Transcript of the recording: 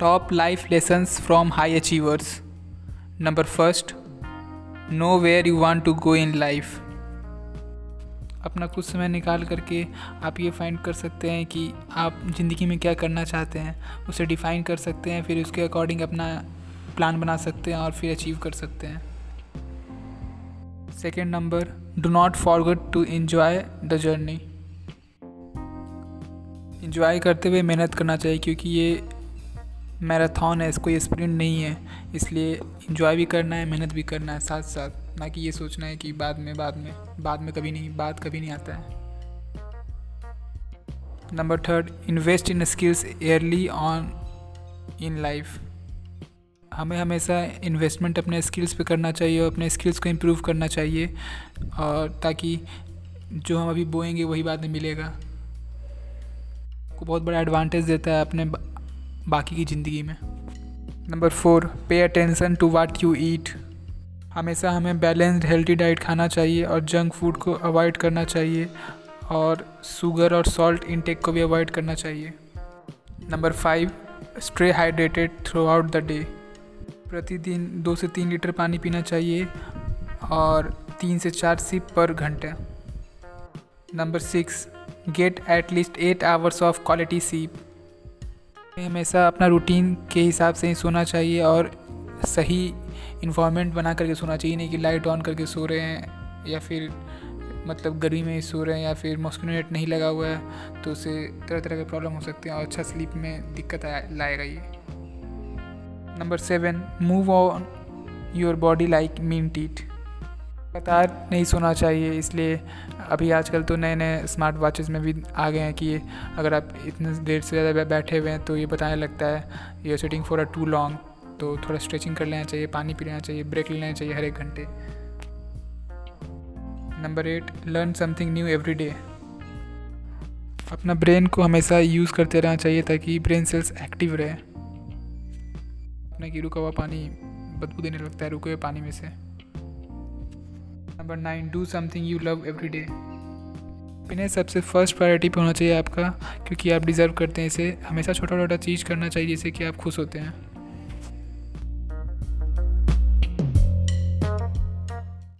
Top life lessons from high achievers number first know where you want to go in life अपना कुछ समय निकाल करके आप ये फाइंड कर सकते हैं कि आप ज़िंदगी में क्या करना चाहते हैं, उसे डिफ़ाइन कर सकते हैं, फिर उसके अकॉर्डिंग अपना प्लान बना सकते हैं और फिर अचीव कर सकते हैं। Second number do not forget to enjoy the journey enjoy करते हुए मेहनत करना चाहिए, क्योंकि ये मैराथन है, इसको ये स्प्रिंट नहीं है, इसलिए इंजॉय भी करना है, मेहनत भी करना है साथ साथ, ना कि ये सोचना है कि बाद में बाद में बाद में कभी नहीं, बाद कभी नहीं आता है। Number third invest in skills early on in life हमें हमेशा इन्वेस्टमेंट अपने स्किल्स पे करना चाहिए और अपने स्किल्स को इम्प्रूव करना चाहिए, और ताकि जो हम अभी बोएँगे वही बाद में मिलेगा। को बहुत बड़ा एडवांटेज देता है अपने बाकी की ज़िंदगी में। नंबर फोर पे attention to what you eat हमेशा हमें बैलेंस्ड हेल्दी डाइट खाना चाहिए और जंक फ़ूड को अवॉइड करना चाहिए और शुगर और सॉल्ट इनटेक को भी अवॉइड करना चाहिए। Number five stay hydrated throughout the day प्रतिदिन दो से तीन लीटर पानी पीना चाहिए और तीन से चार सिप पर घंटे। Number six get at least eight hours of quality sleep हमेशा अपना रूटीन के हिसाब से ही सोना चाहिए और सही इन्वायरमेंट बना करके सोना चाहिए, नहीं कि लाइट ऑन करके सो रहे हैं या फिर मतलब गर्मी में ही सो रहे हैं या फिर मॉस्किटो नेट नहीं लगा हुआ है तो उससे तरह तरह के प्रॉब्लम हो सकते हैं और अच्छा स्लीप में दिक्कत लाएगा ये number seven move on your body like mean tit लगातार नहीं सोना चाहिए, इसलिए अभी आजकल तो नए नए स्मार्ट वॉचेस में भी आ गए हैं कि अगर आप इतने देर से ज़्यादा बैठे हुए हैं तो ये बताने लगता है you sitting for a too long तो थोड़ा स्ट्रेचिंग कर लेना चाहिए, पानी पी लेना चाहिए ब्रेक लेना चाहिए हर एक घंटे। Number eight learn something new every day अपना ब्रेन को हमेशा यूज़ करते रहना चाहिए ताकि ब्रेन सेल्स एक्टिव रहे। अपने की रुका हुआ पानी बदबू देने लगता है, रुके हुए पानी में से। Number nine, do something you love every day. इन्हें सबसे फ़र्स्ट प्रायोरिटी पे होना चाहिए आपका, क्योंकि आप डिज़र्व करते हैं इसे। हमेशा छोटा छोटा चीज़ करना चाहिए जिससे कि आप खुश होते हैं।